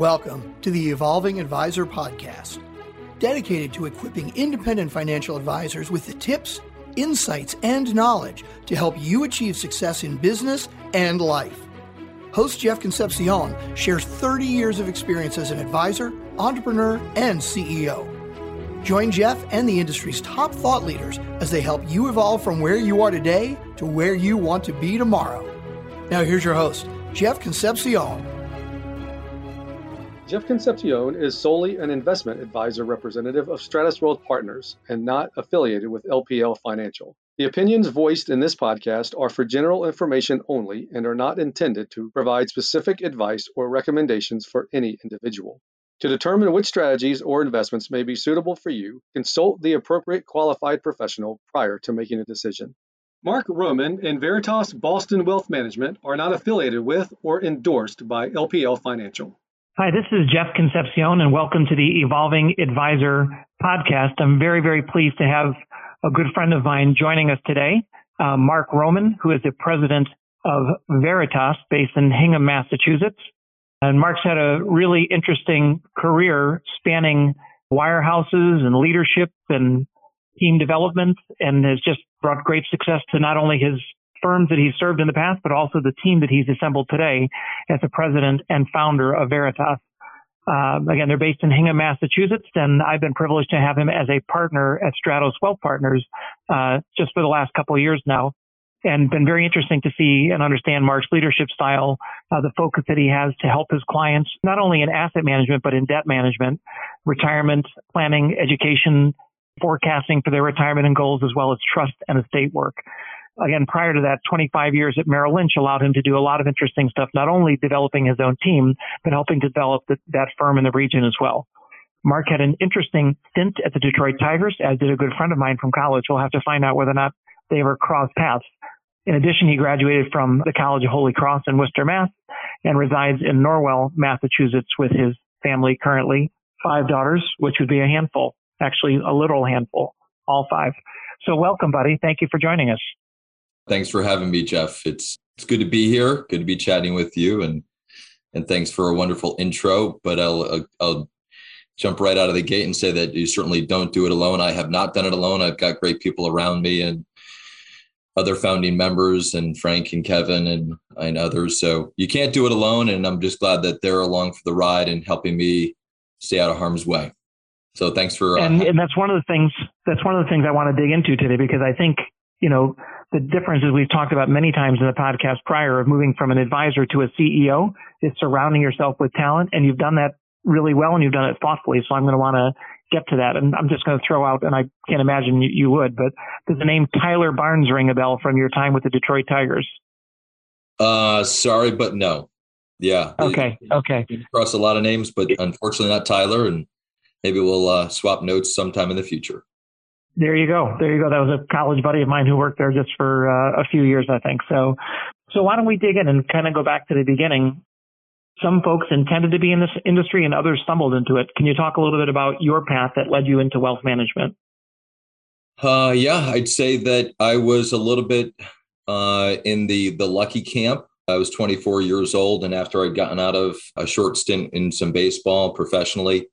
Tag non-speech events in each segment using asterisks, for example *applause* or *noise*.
Welcome to the Evolving Advisor Podcast, dedicated to equipping independent financial advisors with the tips, insights, and knowledge to help you achieve success in business and life. Host Jeff Concepcion shares 30 years of experience as an advisor, entrepreneur, and CEO. Join Jeff and the industry's top thought leaders as they help you evolve from where you are today to where you want to be tomorrow. Now, here's your host, Jeff Concepcion. Jeff Concepcion is solely an investment advisor representative of Stratos Wealth Partners and not affiliated with LPL Financial. The opinions voiced in this podcast are for general information only and are not intended to provide specific advice or recommendations for any individual. To determine which strategies or investments may be suitable for you, consult the appropriate qualified professional prior to making a decision. Mark Roman and Veritas Boston Wealth Management are not affiliated with or endorsed by LPL Financial. Hi, this is Jeff Concepcion, and welcome to the Evolving Advisor podcast. I'm very, very pleased to have a good friend of mine joining us today, uh, Mark Roman, who is the president of Veritas based in Hingham, Massachusetts. And Mark's had a really interesting career spanning wirehouses and leadership and team development and has just brought great success to not only his firms that he's served in the past, but also the team that he's assembled today as the president and founder of Veritas. Uh, again, they're based in Hingham, Massachusetts, and I've been privileged to have him as a partner at Stratos Wealth Partners uh, just for the last couple of years now, and been very interesting to see and understand Mark's leadership style, uh, the focus that he has to help his clients not only in asset management but in debt management, retirement planning, education, forecasting for their retirement and goals, as well as trust and estate work again, prior to that, 25 years at Merrill Lynch allowed him to do a lot of interesting stuff, not only developing his own team, but helping develop the, that firm in the region as well. Mark had an interesting stint at the Detroit Tigers, as did a good friend of mine from college. We'll have to find out whether or not they ever crossed paths. In addition, he graduated from the College of Holy Cross in Worcester, Mass, and resides in Norwell, Massachusetts with his family currently. Five daughters, which would be a handful, actually a literal handful, all five. So welcome, buddy. Thank you for joining us. Thanks for having me, Jeff. It's it's good to be here. Good to be chatting with you, and and thanks for a wonderful intro. But I'll I'll jump right out of the gate and say that you certainly don't do it alone. I have not done it alone. I've got great people around me and other founding members and Frank and Kevin and and others. So you can't do it alone. And I'm just glad that they're along for the ride and helping me stay out of harm's way. So thanks for uh, and, and that's one of the things that's one of the things I want to dig into today because I think you know the difference is we've talked about many times in the podcast prior of moving from an advisor to a CEO is surrounding yourself with talent. And you've done that really well and you've done it thoughtfully. So I'm going to want to get to that. And I'm just going to throw out, and I can't imagine you, you would, but does the name Tyler Barnes ring a bell from your time with the Detroit Tigers? Uh, sorry, but no. Yeah. Okay. It, okay. Across a lot of names, but unfortunately not Tyler. And maybe we'll uh, swap notes sometime in the future. There you go. There you go. That was a college buddy of mine who worked there just for uh, a few years, I think. So, so why don't we dig in and kind of go back to the beginning? Some folks intended to be in this industry and others stumbled into it. Can you talk a little bit about your path that led you into wealth management? Uh, yeah, I'd say that I was a little bit uh, in the the lucky camp. I was 24 years old, and after I'd gotten out of a short stint in some baseball professionally,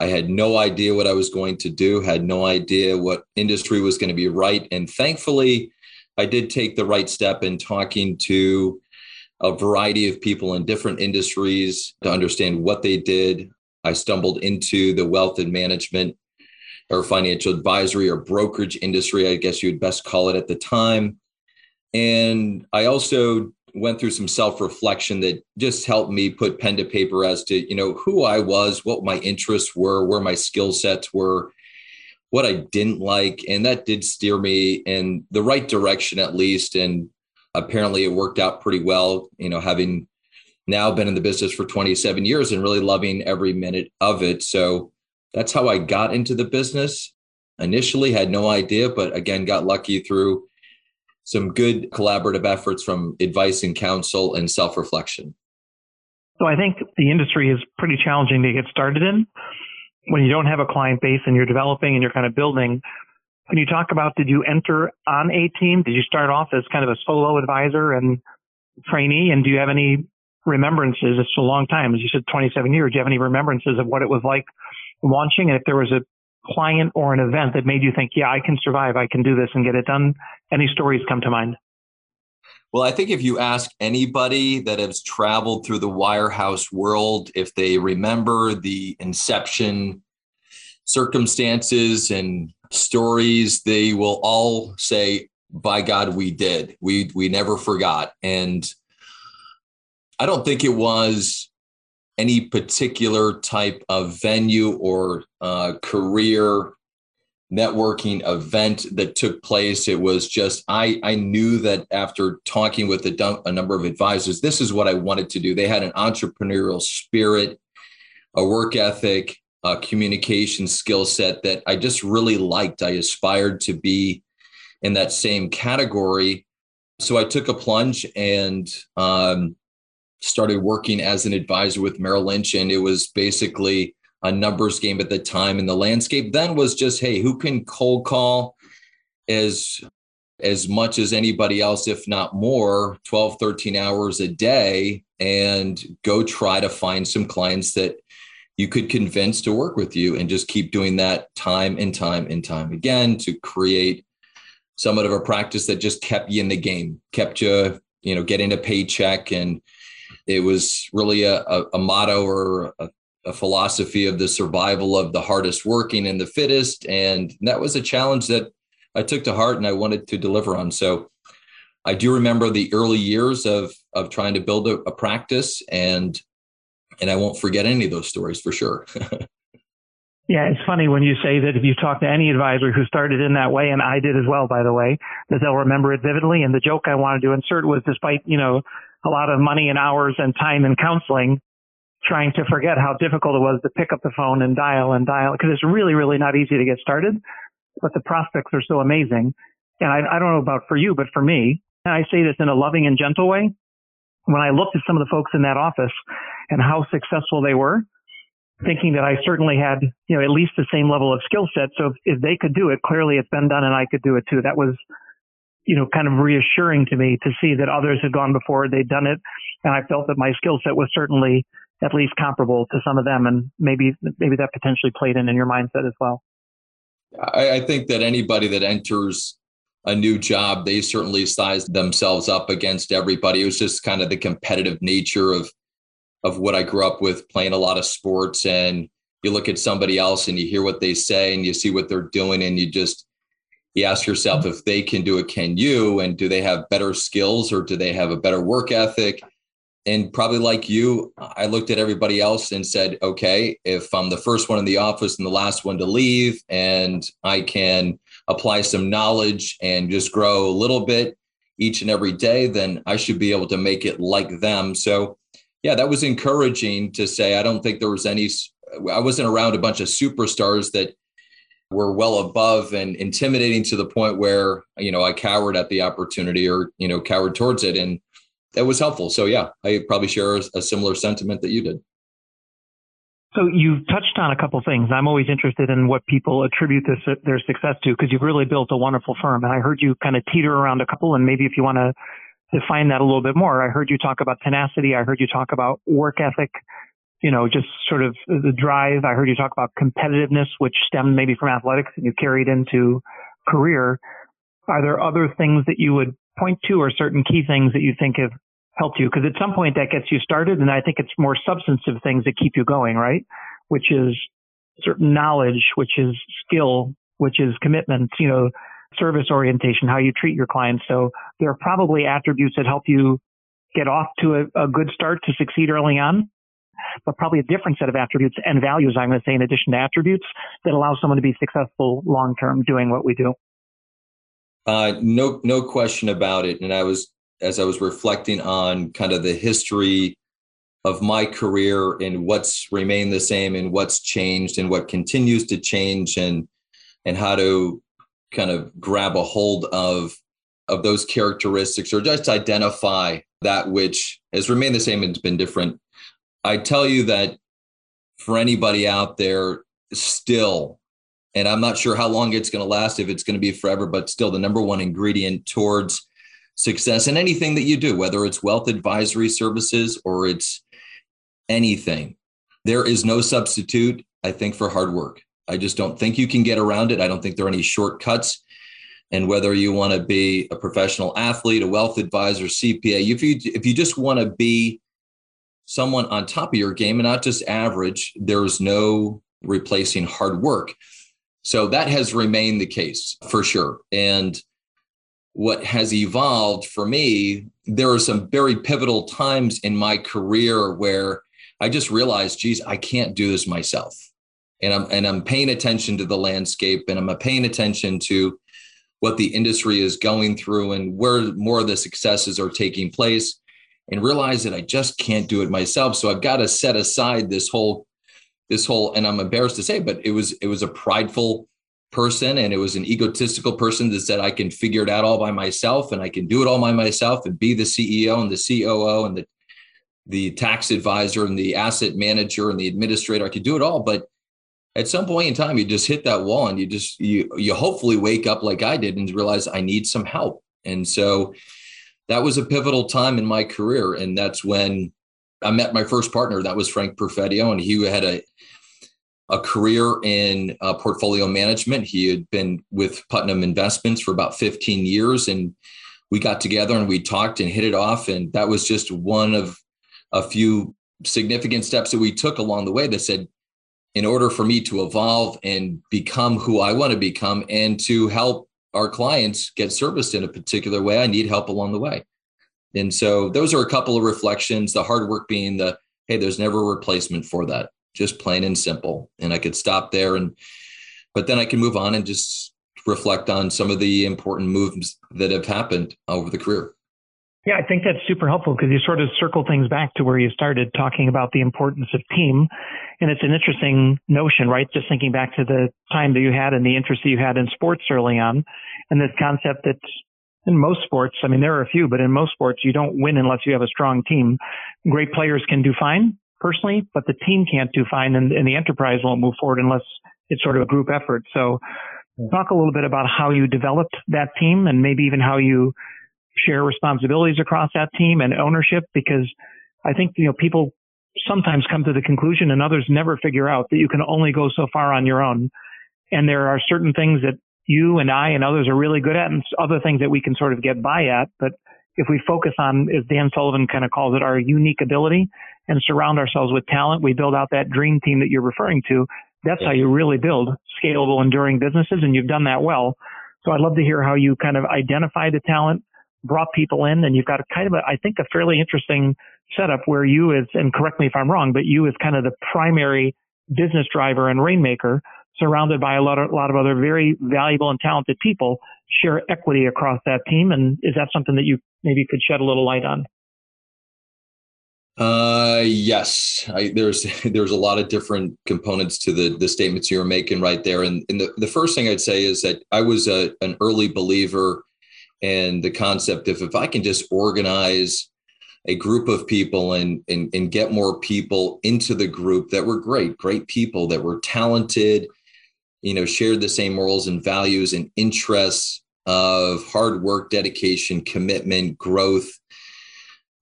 I had no idea what I was going to do, had no idea what industry was going to be right. And thankfully, I did take the right step in talking to a variety of people in different industries to understand what they did. I stumbled into the wealth and management or financial advisory or brokerage industry, I guess you'd best call it at the time. And I also went through some self-reflection that just helped me put pen to paper as to you know who i was what my interests were where my skill sets were what i didn't like. And that did steer me in the right direction at least. And apparently it worked out pretty well you know having now been in the business for 27 years and really loving every minute of it. So that's how i got into the business. Initially had no idea but again got lucky through some good collaborative efforts from advice and counsel and self reflection? So I think the industry is pretty challenging to get started in when you don't have a client base and you're developing and you're kind of building. Can you talk about did you enter on a team? Did you start off as kind of a solo advisor and trainee? And do you have any remembrances? It's a long time, as you said, 27 years. Do you have any remembrances of what it was like launching? And if there was a client or an event that made you think, yeah, I can survive, I can do this and get it done? Any stories come to mind? Well, I think if you ask anybody that has traveled through the wirehouse world, if they remember the inception circumstances and stories, they will all say, by God, we did. We we never forgot. And I don't think it was any particular type of venue or uh, career networking event that took place. It was just I I knew that after talking with a, a number of advisors, this is what I wanted to do. They had an entrepreneurial spirit, a work ethic, a communication skill set that I just really liked. I aspired to be in that same category. So I took a plunge and um, started working as an advisor with Merrill Lynch, and it was basically a numbers game at the time. And the landscape then was just, hey, who can cold call as as much as anybody else, if not more, 12, 13 hours a day, and go try to find some clients that you could convince to work with you and just keep doing that time and time and time again to create somewhat of a practice that just kept you in the game, kept you, you know, getting a paycheck. And it was really a, a, a motto or a, a philosophy of the survival of the hardest working and the fittest. And that was a challenge that I took to heart and I wanted to deliver on. So I do remember the early years of of trying to build a, a practice and and I won't forget any of those stories for sure. *laughs* Yeah, it's funny when you say that if you talk to any advisor who started in that way, and I did as well, by the way, that they'll remember it vividly. And the joke I wanted to insert was despite, you know, a lot of money and hours and time and counseling, trying to forget how difficult it was to pick up the phone and dial and dial, because it's really, really not easy to get started, but the prospects are so amazing. And I, I don't know about for you, but for me, and I say this in a loving and gentle way, when I looked at some of the folks in that office and how successful they were, thinking that I certainly had, you know, at least the same level of skill set. So if, if they could do it, clearly it's been done and I could do it too. That was, you know, kind of reassuring to me to see that others had gone before, they'd done it. And I felt that my skill set was certainly at least comparable to some of them. And maybe, maybe that potentially played in in your mindset as well. I, I think that anybody that enters a new job, they certainly sized themselves up against everybody. It was just kind of the competitive nature of of what I grew up with, playing a lot of sports. And you look at somebody else and you hear what they say and you see what they're doing, and you just you ask yourself if they can do it, can you? And do they have better skills or do they have a better work ethic? And probably like you, I looked at everybody else and said, okay, if I'm the first one in the office and the last one to leave, and I can apply some knowledge and just grow a little bit each and every day, then I should be able to make it like them. So yeah, that was encouraging to say. I don't think there was any, I wasn't around a bunch of superstars that were well above and intimidating to the point where, you know, I cowered at the opportunity or, you know, cowered towards it. And that was helpful. So, yeah, I probably share a similar sentiment that you did. So you've touched on a couple things. I'm always interested in what people attribute this, their success to because you've really built a wonderful firm. And I heard you kind of teeter around a couple, and maybe if you want to define that a little bit more. I heard you talk about tenacity. I heard you talk about work ethic, you know, just sort of the drive. I heard you talk about competitiveness, which stemmed maybe from athletics and you carried into career. Are there other things that you would point to or certain key things that you think have helped you? Because at some point that gets you started. And I think it's more substantive things that keep you going, right? Which is certain knowledge, which is skill, which is commitment, you know, service orientation, how you treat your clients. So there are probably attributes that help you get off to a, a good start to succeed early on, but probably a different set of attributes and values, I'm going to say, in addition to attributes that allow someone to be successful long term doing what we do. Uh, no, no question about it. And I was, as I was reflecting on kind of the history of my career and what's remained the same and what's changed and what continues to change and and how to kind of grab a hold of of those characteristics or just identify that which has remained the same and has been different. I tell you that for anybody out there, still, and I'm not sure how long it's going to last, if it's going to be forever, but still, the number one ingredient towards success in anything that you do, whether it's wealth advisory services or it's anything. There is no substitute, I think, for hard work. I just don't think you can get around it. I don't think there are any shortcuts. And whether you want to be a professional athlete, a wealth advisor, CPA, if you if you just want to be someone on top of your game and not just average, there's no replacing hard work. So that has remained the case for sure. And what has evolved for me, there are some very pivotal times in my career where I just realized, geez, I can't do this myself. And I'm and I'm paying attention to the landscape and I'm paying attention to what the industry is going through and where more of the successes are taking place and realize that I just can't do it myself. So I've got to set aside this whole this whole and I'm embarrassed to say, but it was it was a prideful person and it was an egotistical person that said I can figure it out all by myself and I can do it all by myself and be the CEO and the COO and the the tax advisor and the asset manager and the administrator. I could do it all, but at some point in time, you just hit that wall and you just you you hopefully wake up like I did and realize I need some help. And so that was a pivotal time in my career, and that's when I met my first partner. That was Frank Perfettio, and he had a a career in uh, portfolio management. He had been with Putnam Investments for about 15 years, and we got together and we talked and hit it off. And that was just one of a few significant steps that we took along the way that said, in order for me to evolve and become who I want to become and to help our clients get serviced in a particular way, I need help along the way. And so those are a couple of reflections, the hard work being the, hey, there's never a replacement for that, just plain and simple. And I could stop there and, but then I can move on and just reflect on some of the important moves that have happened over the career. Yeah, I think that's super helpful because you sort of circle things back to where you started talking about the importance of team. And it's an interesting notion, right? Just thinking back to the time that you had and the interest that you had in sports early on and this concept that in most sports, I mean, there are a few, but in most sports, you don't win unless you have a strong team. Great players can do fine personally, but the team can't do fine and, and the enterprise won't move forward unless it's sort of a group effort. So talk a little bit about how you developed that team and maybe even how you share responsibilities across that team and ownership because I think, you know, people sometimes come to the conclusion and others never figure out that you can only go so far on your own. And there are certain things that you and I and others are really good at and other things that we can sort of get by at. But if we focus on, as Dan Sullivan kind of calls it, our unique ability and surround ourselves with talent, we build out that dream team that you're referring to. That's how you really build scalable, enduring businesses. And you've done that well. So I'd love to hear how you kind of identify the talent, brought people in and you've got a kind of a, I think a fairly interesting setup where you is, and correct me if I'm wrong, but you is kind of the primary business driver and rainmaker surrounded by a lot of, a lot of other very valuable and talented people share equity across that team. And is that something that you maybe could shed a little light on? Uh, yes, I, there's *laughs* there's a lot of different components to the the statements you're making right there, and, and the, the first thing I'd say is that I was a, an early believer and the concept of if I can just organize a group of people and, and and get more people into the group that were great, great people that were talented, you know, shared the same morals and values and interests of hard work, dedication, commitment, growth,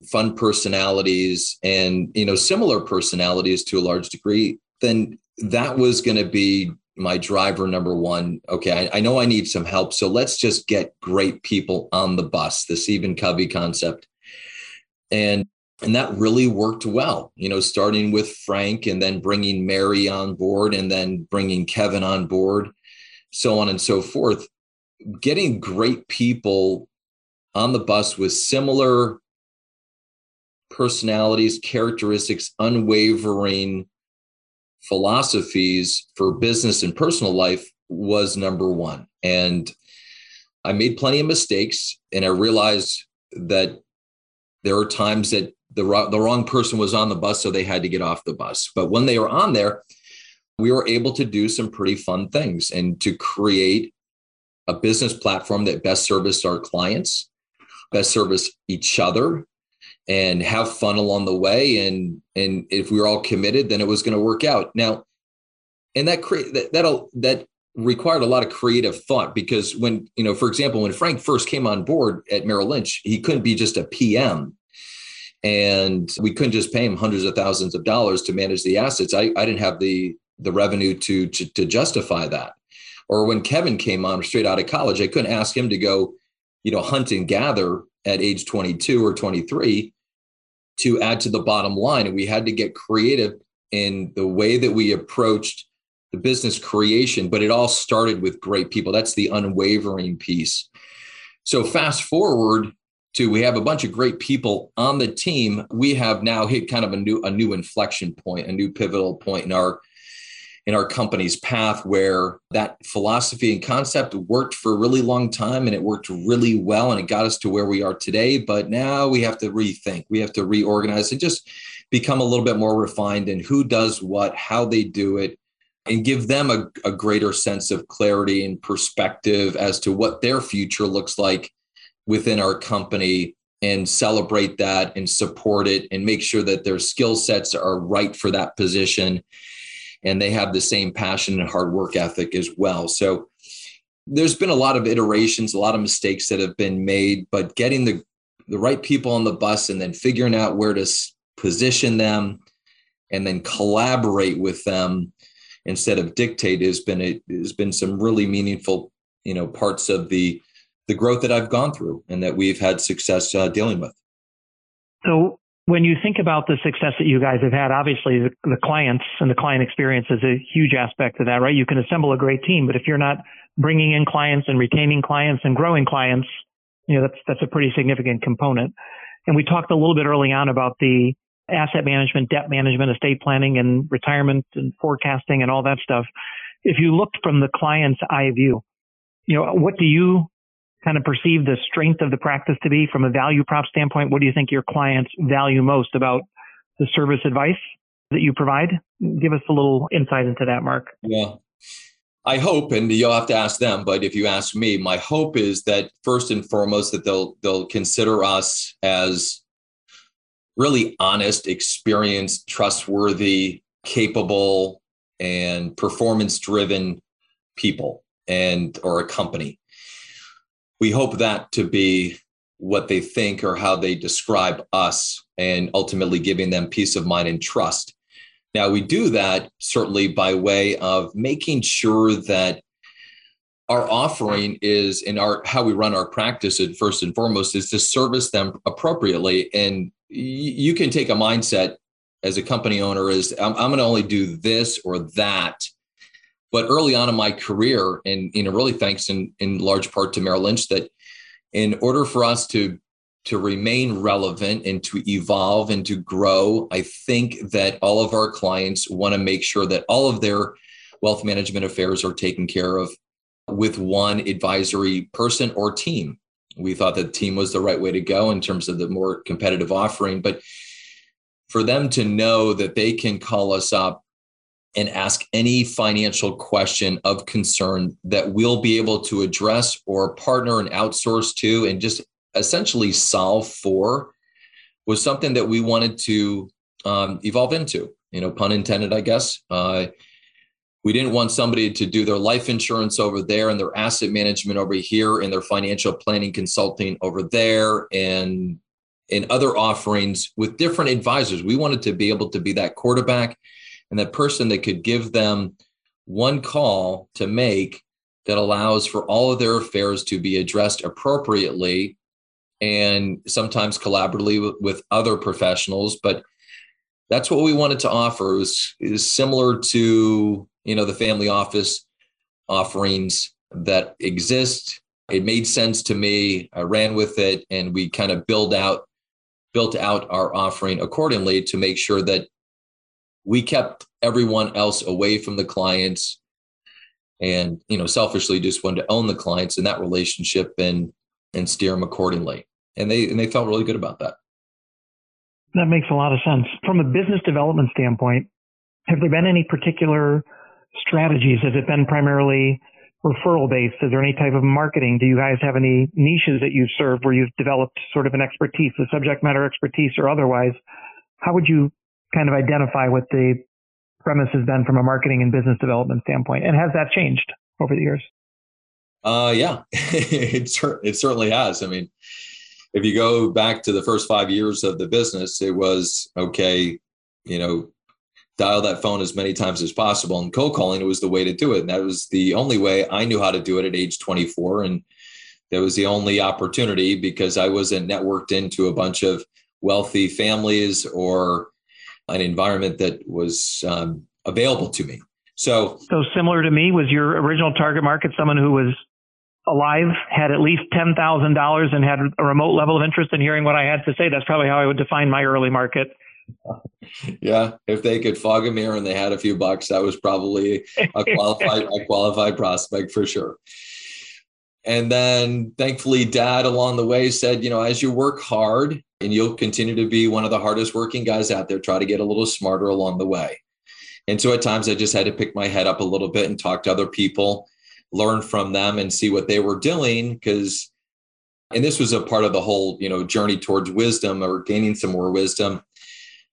fun personalities, and you know, similar personalities to a large degree, then that was going to be my driver number one okay I, I, know i need some help so let's just get great people on the bus the stephen covey concept. And and that really worked well you know starting with frank and then bringing mary on board and then bringing kevin on board so on and so forth. Getting great people on the bus with similar personalities characteristics unwavering philosophies for business and personal life was number one. And I made plenty of mistakes, and I realized that there are times that the, the wrong person was on the bus, so they had to get off the bus. But when they were on there, we were able to do some pretty fun things and to create a business platform that best serviced our clients, best service each other, and have fun along the way and and if we were all committed then it was going to work out now and that create that that'll that required a lot of creative thought because when, you know, for example, when Frank first came on board at Merrill Lynch, he couldn't be just a PM and we couldn't just pay him hundreds of thousands of dollars to manage the assets. I, I didn't have the the revenue to, to to justify that. Or when Kevin came on straight out of college, I couldn't ask him to go, you know, hunt and gather at age 22 or 23 to add to the bottom line. And we had to get creative in the way that we approached the business creation, but it all started with great people. That's the unwavering piece. So fast forward to we have a bunch of great people on the team. We have now hit kind of a new a new inflection point, a new pivotal point in our in our company's path where that philosophy and concept worked for a really long time and it worked really well and it got us to where we are today. But now we have to rethink, we have to reorganize and just become a little bit more refined in who does what, how they do it, and give them a, a greater sense of clarity and perspective as to what their future looks like within our company and celebrate that and support it and make sure that their skill sets are right for that position and they have the same passion and hard work ethic as well. So there's been a lot of iterations, a lot of mistakes that have been made, but getting the the right people on the bus and then figuring out where to position them and then collaborate with them instead of dictate has been a, has been some really meaningful you know parts of the the growth that I've gone through and that we've had success uh, dealing with. So when you think about the success that you guys have had, obviously the, the, clients and the client experience is a huge aspect of that, right? You can assemble a great team, but if you're not bringing in clients and retaining clients and growing clients, you know, that's, that's a pretty significant component. And we talked a little bit early on about the asset management, debt management, estate planning and retirement and forecasting and all that stuff. If you looked from the client's eye view, you know, what do you kind of perceive the strength of the practice to be from a value prop standpoint? What do you think your clients value most about the service advice that you provide? Give us a little insight into that, Mark. Yeah. I hope, and you'll have to ask them, but if you ask me, my hope is that first and foremost that they'll they'll consider us as really honest, experienced, trustworthy, capable, and performance driven people and or a company we hope that to be what they think or how they describe us and ultimately giving them peace of mind and trust. Now, we do that certainly by way of making sure that our offering is in our how we run our practice and first and foremost is to service them appropriately and you can take a mindset as a company owner is i'm, I'm going to only do this or that but early on in my career, and you know, really thanks in in large part to Merrill Lynch, that in order for us to to remain relevant and to evolve and to grow, I think that all of our clients want to make sure that all of their wealth management affairs are taken care of with one advisory person or team. We thought that team was the right way to go in terms of the more competitive offering, but for them to know that they can call us up and ask any financial question of concern that we'll be able to address or partner and outsource to and just essentially solve for was something that we wanted to um, evolve into you know pun intended i guess. Uh, we didn't want somebody to do their life insurance over there and their asset management over here and their financial planning consulting over there and in other offerings with different advisors. We wanted to be able to be that quarterback and that person that could give them one call to make that allows for all of their affairs to be addressed appropriately and sometimes collaboratively with, other professionals. But that's what we wanted to offer. Was is similar to you know the family office offerings that exist. It made sense to me. I ran with it and we kind of build out built out our offering accordingly to make sure that we kept everyone else away from the clients and you know selfishly just wanted to own the clients in that relationship and and steer them accordingly. And they and they felt really good about that. That makes a lot of sense. From a business development standpoint have there been any particular strategies? Has it been primarily referral based? Is there any type of marketing? Do you guys have any niches that you've served where you've developed sort of an expertise a subject matter expertise or otherwise? How would you kind of identify what the premise has been from a marketing and business development standpoint? And has that changed? over the years? Uh, yeah, *laughs* it, it certainly has. I mean, if you go back to the first five years of the business, it was okay, you know, dial that phone as many times as possible. And cold calling was the way to do it. And that was the only way I knew how to do it at age 24. And that was the only opportunity because I wasn't networked into a bunch of wealthy families or an environment that was um, available to me. So, so similar to me, was your original target market someone who was alive, had at least ten thousand dollars, and had a remote level of interest in hearing what I had to say? That's probably how I would define my early market. *laughs* Yeah, if they could fog a mirror and they had a few bucks, that was probably a qualified a qualified prospect for sure. And then thankfully, dad along the way said, you know, as you work hard and you'll continue to be one of the hardest working guys out there, try to get a little smarter along the way. And so at times I just had to pick my head up a little bit and talk to other people, learn from them and see what they were doing. Because, and this was a part of the whole, you know, journey towards wisdom or gaining some more wisdom.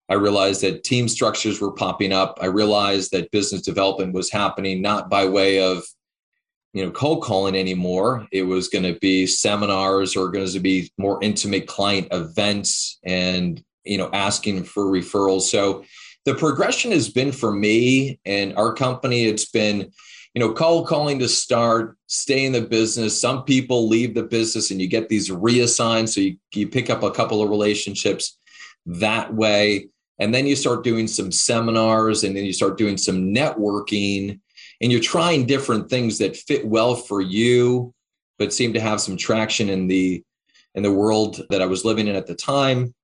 I realized that team structures were popping up. I realized that business development was happening not by way of you know cold calling anymore. It was going to be seminars or going to be more intimate client events and you know asking for referrals. So the progression has been for me and our company it's been you know cold calling to start stay in the business. Some people leave the business and you get these reassigned so you, you pick up a couple of relationships that way. And then you start doing some seminars and then you start doing some networking and you're trying different things that fit well for you but seem to have some traction in the in the world that I was living in at the time.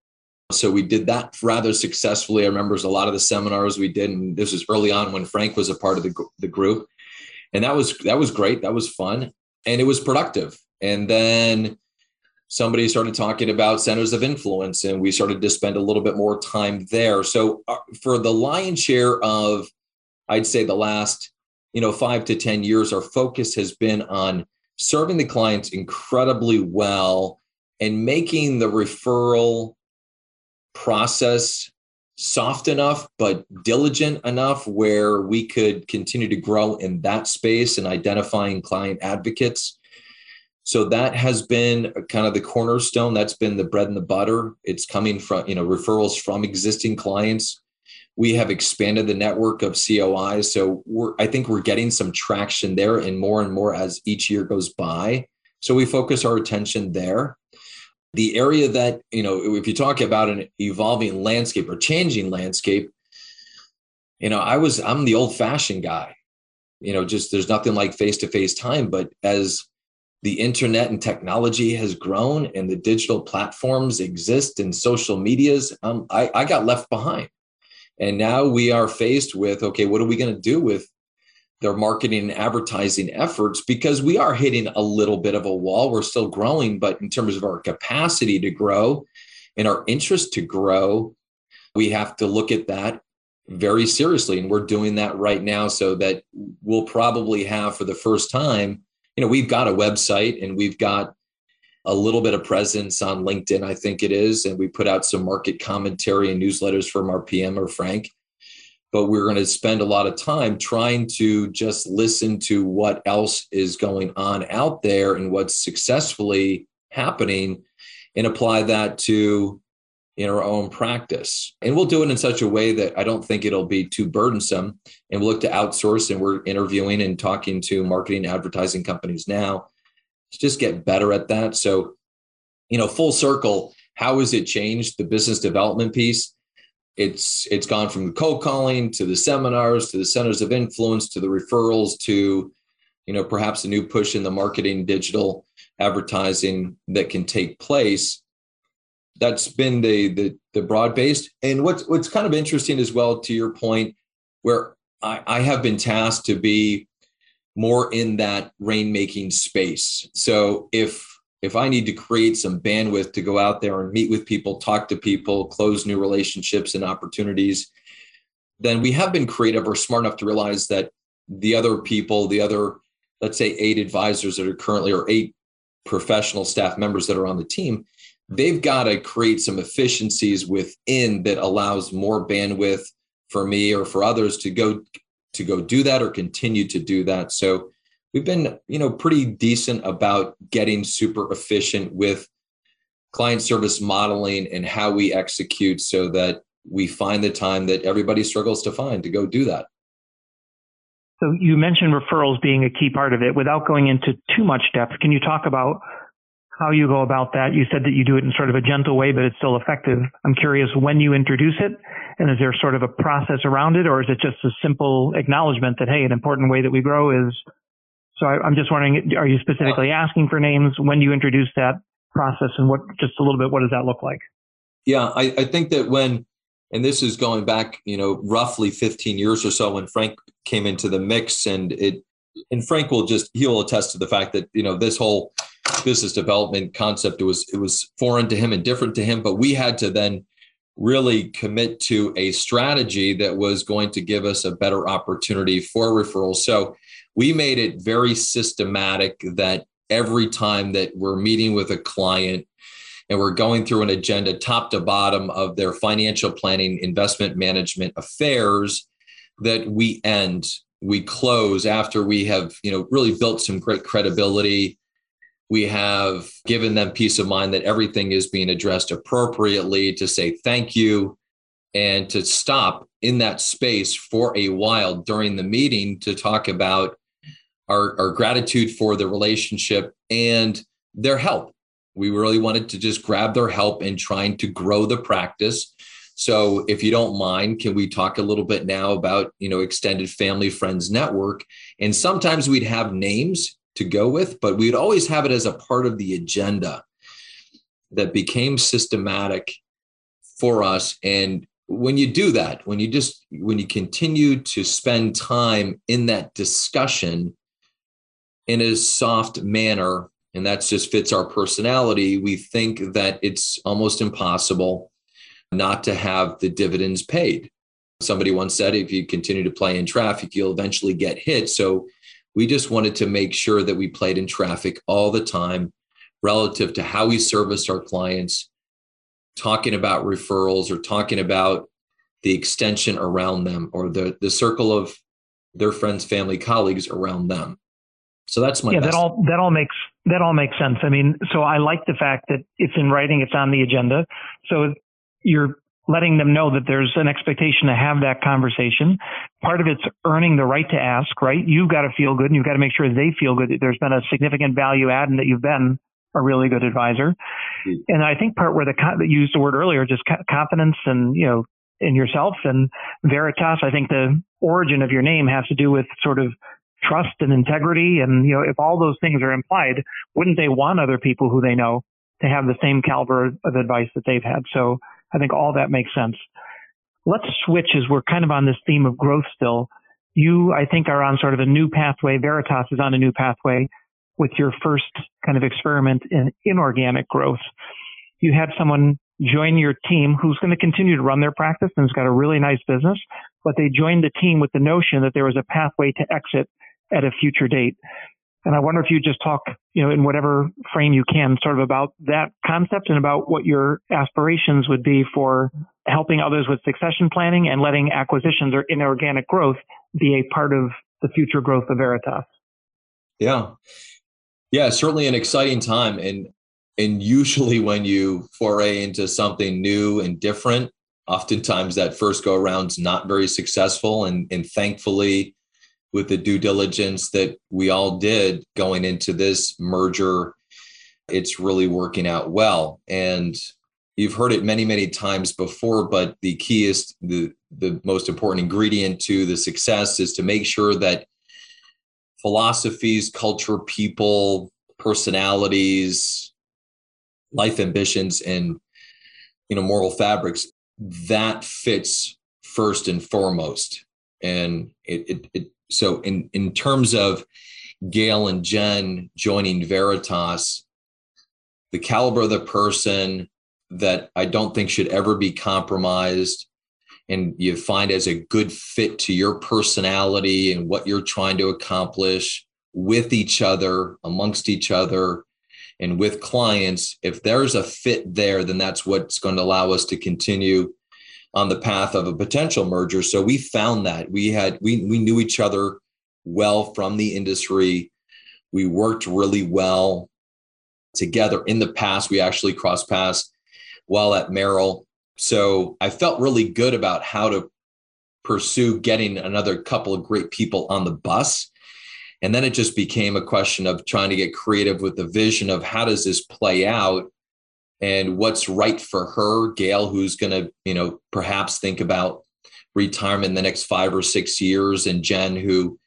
So we did that rather successfully. I remember a lot of the seminars we did, and this was early on when Frank was a part of the, the group, and that was that was great. That was fun, and it was productive. And then somebody started talking about centers of influence, and we started to spend a little bit more time there. So uh, for the lion's share of, I'd say the last you know five to ten years our focus has been on serving the clients incredibly well and making the referral process soft enough but diligent enough where we could continue to grow in that space and identifying client advocates. So that has been kind of the cornerstone. That's been the bread and the butter. It's coming from you know referrals from existing clients we have expanded the network of COIs. So we're, I think we're getting some traction there and more and more as each year goes by. So we focus our attention there. The area that, you know, if you talk about an evolving landscape or changing landscape, you know, I was, I'm the old fashioned guy, you know, just there's nothing like face to face time. But as the internet and technology has grown and the digital platforms exist and social medias, um, I, I got left behind. And now we are faced with okay, what are we going to do with their marketing and advertising efforts? Because we are hitting a little bit of a wall. We're still growing, but in terms of our capacity to grow and our interest to grow, we have to look at that very seriously. And we're doing that right now so that we'll probably have for the first time, you know, we've got a website and we've got a little bit of presence on LinkedIn, I think it is. And we put out some market commentary and newsletters from our PM or Frank. But we're going to spend a lot of time trying to just listen to what else is going on out there and what's successfully happening and apply that to in our own practice. And we'll do it in such a way that I don't think it'll be too burdensome. And we'll look to outsource and we're interviewing and talking to marketing advertising companies now just get better at that. So, you know, full circle, how has it changed the business development piece? It's it's gone from cold calling to the seminars to the centers of influence to the referrals to, you know, perhaps a new push in the marketing digital advertising that can take place. That's been the the, the broad based. And what's what's kind of interesting as well, to your point, where I, I have been tasked to be more in that rainmaking space. So if if I need to create some bandwidth to go out there and meet with people, talk to people, close new relationships and opportunities, then we have been creative or smart enough to realize that the other people, the other, let's say, eight advisors that are currently or eight professional staff members that are on the team, they've got to create some efficiencies within that allows more bandwidth for me or for others to go to go do that or continue to do that. So we've been, you know, pretty decent about getting super efficient with client service modeling and how we execute so that we find the time that everybody struggles to find to go do that. So you mentioned referrals being a key part of it. Without going into too much depth, can you talk about how you go about that? You said that you do it in sort of a gentle way, but it's still effective. I'm curious when you introduce it, and is there sort of a process around it, or is it just a simple acknowledgement that hey, an important way that we grow is? So I, am just wondering, are you specifically asking for names when you introduce that process, and what just a little bit, what does that look like? Yeah, I, I think that when and this is going back, you know, roughly 15 years or so when Frank came into the mix and it and Frank will just he will attest to the fact that, you know, this whole business development concept it was it was foreign to him and different to him, but we had to then really commit to a strategy that was going to give us a better opportunity for referrals. So we made it very systematic that every time that we're meeting with a client and we're going through an agenda top to bottom of their financial planning, investment management affairs that we end, we close after we have, you know, really built some great credibility. We have given them peace of mind that everything is being addressed appropriately to say thank you and to stop in that space for a while during the meeting to talk about our, our gratitude for the relationship and their help we really wanted to just grab their help in trying to grow the practice. So if you don't mind, can we talk a little bit now about, you know, extended family friends network? And sometimes we'd have names to go with, but we'd always have it as a part of the agenda that became systematic for us. And when you do that, when you just when you continue to spend time in that discussion in a soft manner and that just fits our personality, we think that it's almost impossible not to have the dividends paid. Somebody once said, if you continue to play in traffic, you'll eventually get hit. So we just wanted to make sure that we played in traffic all the time relative to how we serviced our clients, talking about referrals or talking about the extension around them or the, the circle of their friends, family, colleagues around them. So that's my yeah. Best. That all that all makes that all makes sense. I mean, so I like the fact that it's in writing, it's on the agenda. So you're letting them know that there's an expectation to have that conversation. Part of it's earning the right to ask, right? You've got to feel good and you've got to make sure they feel good that there's been a significant value add and that you've been a really good advisor. Mm-hmm. And I think part where the that you used the word earlier, just confidence and, you know, in yourself and Veritas, I think the origin of your name has to do with sort of trust and integrity. And, you know, if all those things are implied, wouldn't they want other people who they know to have the same caliber of advice that they've had? So I think all that makes sense. Let's switch as we're kind of on this theme of growth still. You, I think, are on sort of a new pathway. Veritas is on a new pathway with your first kind of experiment in inorganic growth. You had someone join your team who's going to continue to run their practice and has got a really nice business, but they joined the team with the notion that there was a pathway to exit at a future date. And I wonder if you just talk, you know, in whatever frame you can, sort of about that concept and about what your aspirations would be for helping others with succession planning and letting acquisitions or inorganic growth be a part of the future growth of Veritas. Yeah. Yeah, certainly an exciting time. And and usually when you foray into something new and different, oftentimes that first go around's not very successful. And and thankfully with the due diligence that we all did going into this merger, it's really working out well. And you've heard it many, many times before, but the key is the, the most important ingredient to the success is to make sure that philosophies, culture, people, personalities, life ambitions, and you know, moral fabrics, that fits first and foremost. And it, it, it so in in terms of Gail and Jen joining Veritas, the caliber of the person that I don't think should ever be compromised and you find as a good fit to your personality and what you're trying to accomplish with each other, amongst each other, and with clients, if there's a fit there, then that's what's going to allow us to continue on the path of a potential merger. So we found that we had we we knew each other well from the industry. We worked really well together. In the past, we actually crossed paths while at Merrill. So I felt really good about how to pursue getting another couple of great people on the bus. And then it just became a question of trying to get creative with the vision of how does this play out and what's right for her, Gail, who's going to, you know, perhaps think about retirement in the next five or six years, and Jen, who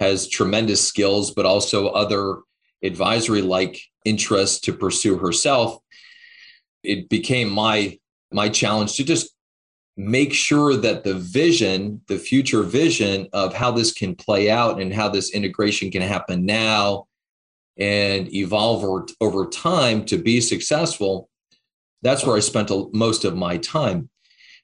has tremendous skills, but also other advisory like interests to pursue herself. It became my my challenge to just make sure that the vision, the future vision of how this can play out and how this integration can happen now and evolve over, over time to be successful, that's where I spent most of my time.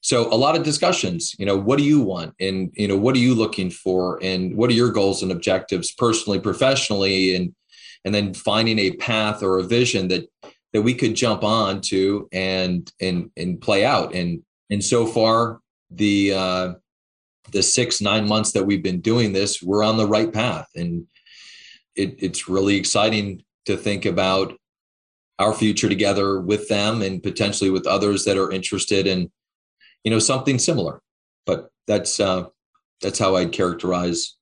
So a lot of discussions, you know, what do you want? And, you know, what are you looking for? And what are your goals and objectives personally, professionally, and and then finding a path or a vision that that we could jump on to and and and play out. And and so far, the uh the six, nine months that we've been doing this, we're on the right path. And it, it's really exciting to think about our future together with them and potentially with others that are interested in you know something similar. But that's uh that's how i'd characterize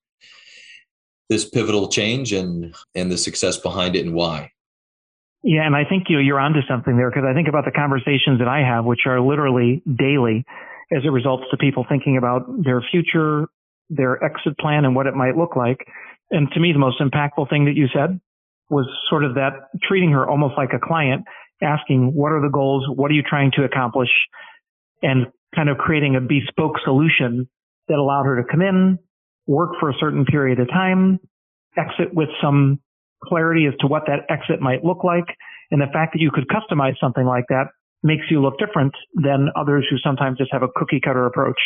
this pivotal change and and the success behind it and why. Yeah and i think you know you're onto something there because i think about the conversations that i have which are literally daily as it results to people thinking about their future their exit plan and what it might look like and to me the most impactful thing that you said was sort of that treating her almost like a client, asking what are the goals, what are you trying to accomplish, and kind of creating a bespoke solution that allowed her to come in, work for a certain period of time, exit with some clarity as to what that exit might look like. And the fact that you could customize something like that makes you look different than others who sometimes just have a cookie cutter approach.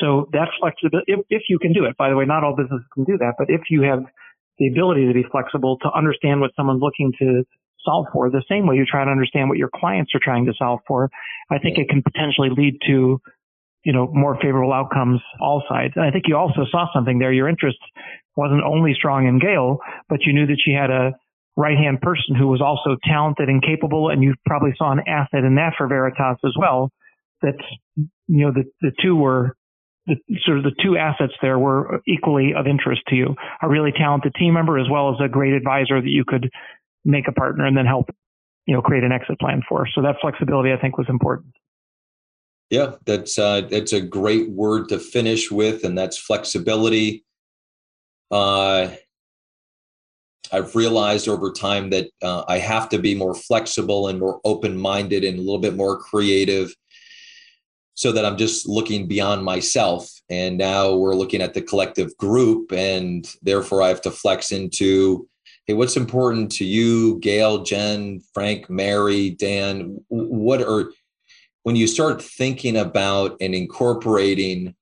So that flexibility, if, if you can do it, by the way, not all businesses can do that, but if you have the ability to be flexible to understand what someone's looking to solve for the same way you try to understand what your clients are trying to solve for i think it can potentially lead to you know more favorable outcomes all sides. And i think you also saw something there. Your interest wasn't only strong in gail but you knew that she had a right hand person who was also talented and capable and you probably saw an asset in that for veritas as well that you know the the two were the sort of the two assets there were equally of interest to you. A really talented team member as well as a great advisor that you could make a partner and then help, you know, create an exit plan for. So that flexibility I think was important. Yeah, that's uh, that's a great word to finish with, and that's flexibility. Uh, I've realized over time that uh, I have to be more flexible and more open minded and a little bit more creative so that I'm just looking beyond myself. And now we're looking at the collective group, and therefore I have to flex into hey, what's important to you, Gail, Jen, Frank, Mary, Dan? What are, when you start thinking about and incorporating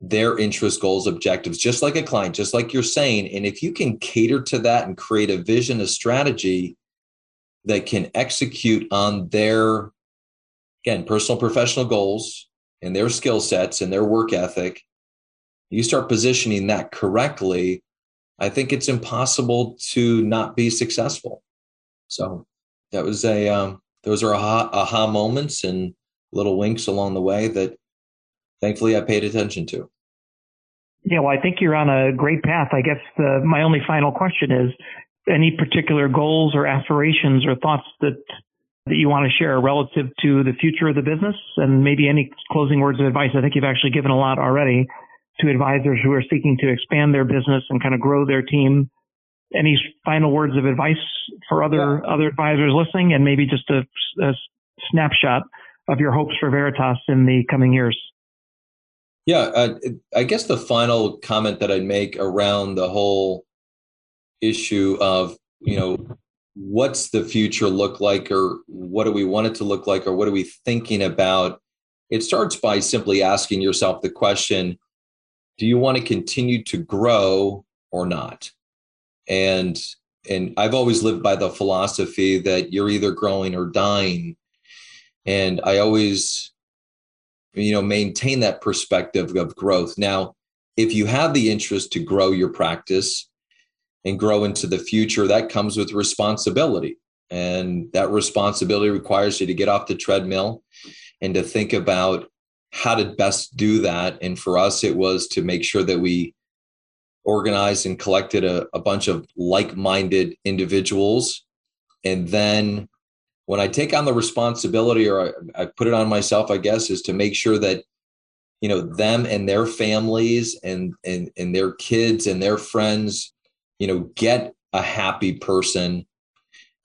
their interest, goals, objectives, just like a client, just like you're saying, and if you can cater to that and create a vision, a strategy that can execute on their again, personal professional goals and their skill sets and their work ethic, you start positioning that correctly, I think it's impossible to not be successful. So that was a, um, those are aha, aha moments and little winks along the way that thankfully I paid attention to. Yeah, well, I think you're on a great path. I guess the, my only final question is any particular goals or aspirations or thoughts that that you want to share relative to the future of the business and maybe any closing words of advice. I think you've actually given a lot already to advisors who are seeking to expand their business and kind of grow their team. Any final words of advice for other yeah. other advisors listening, and maybe just a, a snapshot of your hopes for Veritas in the coming years? Yeah, uh, I guess the final comment that I'd make around the whole issue of you know what's the future look like or what do we want it to look like or what are we thinking about? It starts by simply asking yourself the question do you want to continue to grow or not? And and i've always lived by the philosophy that you're either growing or dying. And i always you know maintain that perspective of growth. Now if you have the interest to grow your practice and grow into the future, that comes with responsibility. And that responsibility requires you to get off the treadmill and to think about how to best do that. And for us, it was to make sure that we organized and collected a, a bunch of like minded individuals. And then when I take on the responsibility, or I, I, put it on myself, I guess, is to make sure that you know them and their families and and and their kids and their friends, you know, get a happy person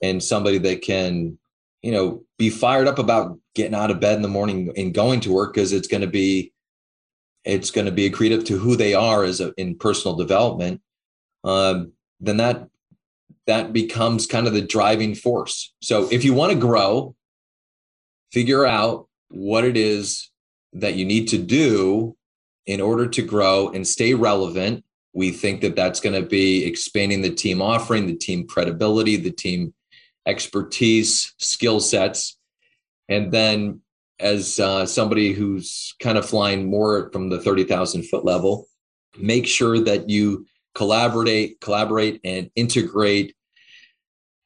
and somebody that can, you know, be fired up about getting out of bed in the morning and going to work because it's going to be it's going to be accretive to who they are as a, in personal development um, then that that becomes kind of the driving force. So if you want to grow figure out what it is that you need to do in order to grow and stay relevant we think that that's going to be expanding the team offering the team credibility the team expertise skill sets and then as uh, somebody who's kind of flying more from the 30,000 foot level, make sure that you collaborate, collaborate and integrate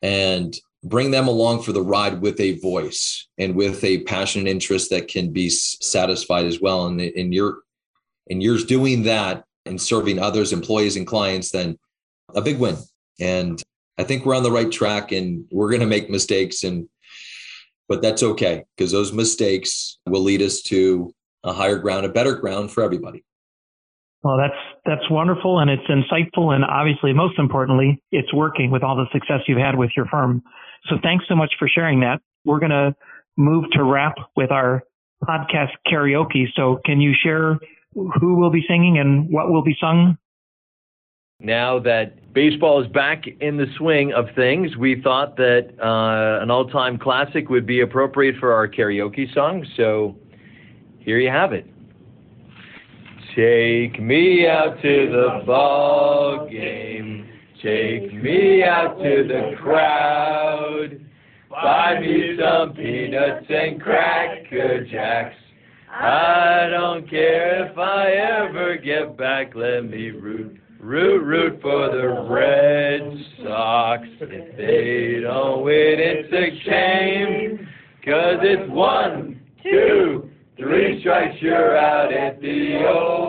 and bring them along for the ride with a voice and with a passion and interest that can be satisfied as well. And in your and you're doing that and serving others, employees and clients, then a big win. And I think we're on the right track and we're going to make mistakes and but that's okay because those mistakes will lead us to a higher ground, a better ground for everybody. Well, that's that's wonderful and it's insightful and obviously most importantly, it's working with all the success you've had with your firm. So thanks so much for sharing that. We're going to move to wrap with our podcast karaoke. So can you share who will be singing and what will be sung now that baseball is back in the swing of things, we thought that uh, an all time classic would be appropriate for our karaoke song. So here you have it. Take me out to the ball game. Take me out to the crowd. Buy me some peanuts and cracker jacks. I don't care if I ever get back. Let me root Root, root for the Red Sox. If they don't win, it's a shame. Cause it's one, two, three strikes, you're out at the old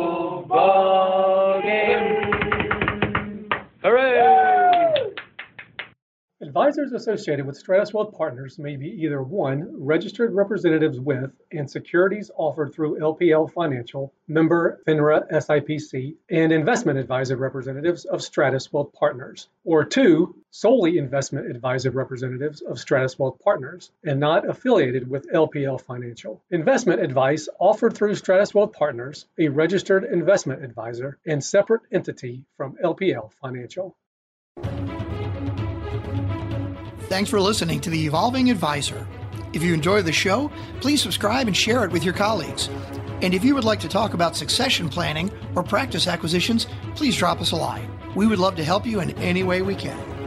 Advisors associated with Stratos Wealth Partners may be either one, registered representatives with and securities offered through LPL Financial, member FINRA SIPC, and investment advisor representatives of Stratos Wealth Partners, or two, solely investment advisor representatives of Stratos Wealth Partners and not affiliated with LPL Financial. Investment advice offered through Stratos Wealth Partners, a registered investment advisor and separate entity from LPL Financial. Thanks for listening to The Evolving Advisor. If you enjoy the show, please subscribe and share it with your colleagues. And if you would like to talk about succession planning or practice acquisitions, please drop us a line. We would love to help you in any way we can.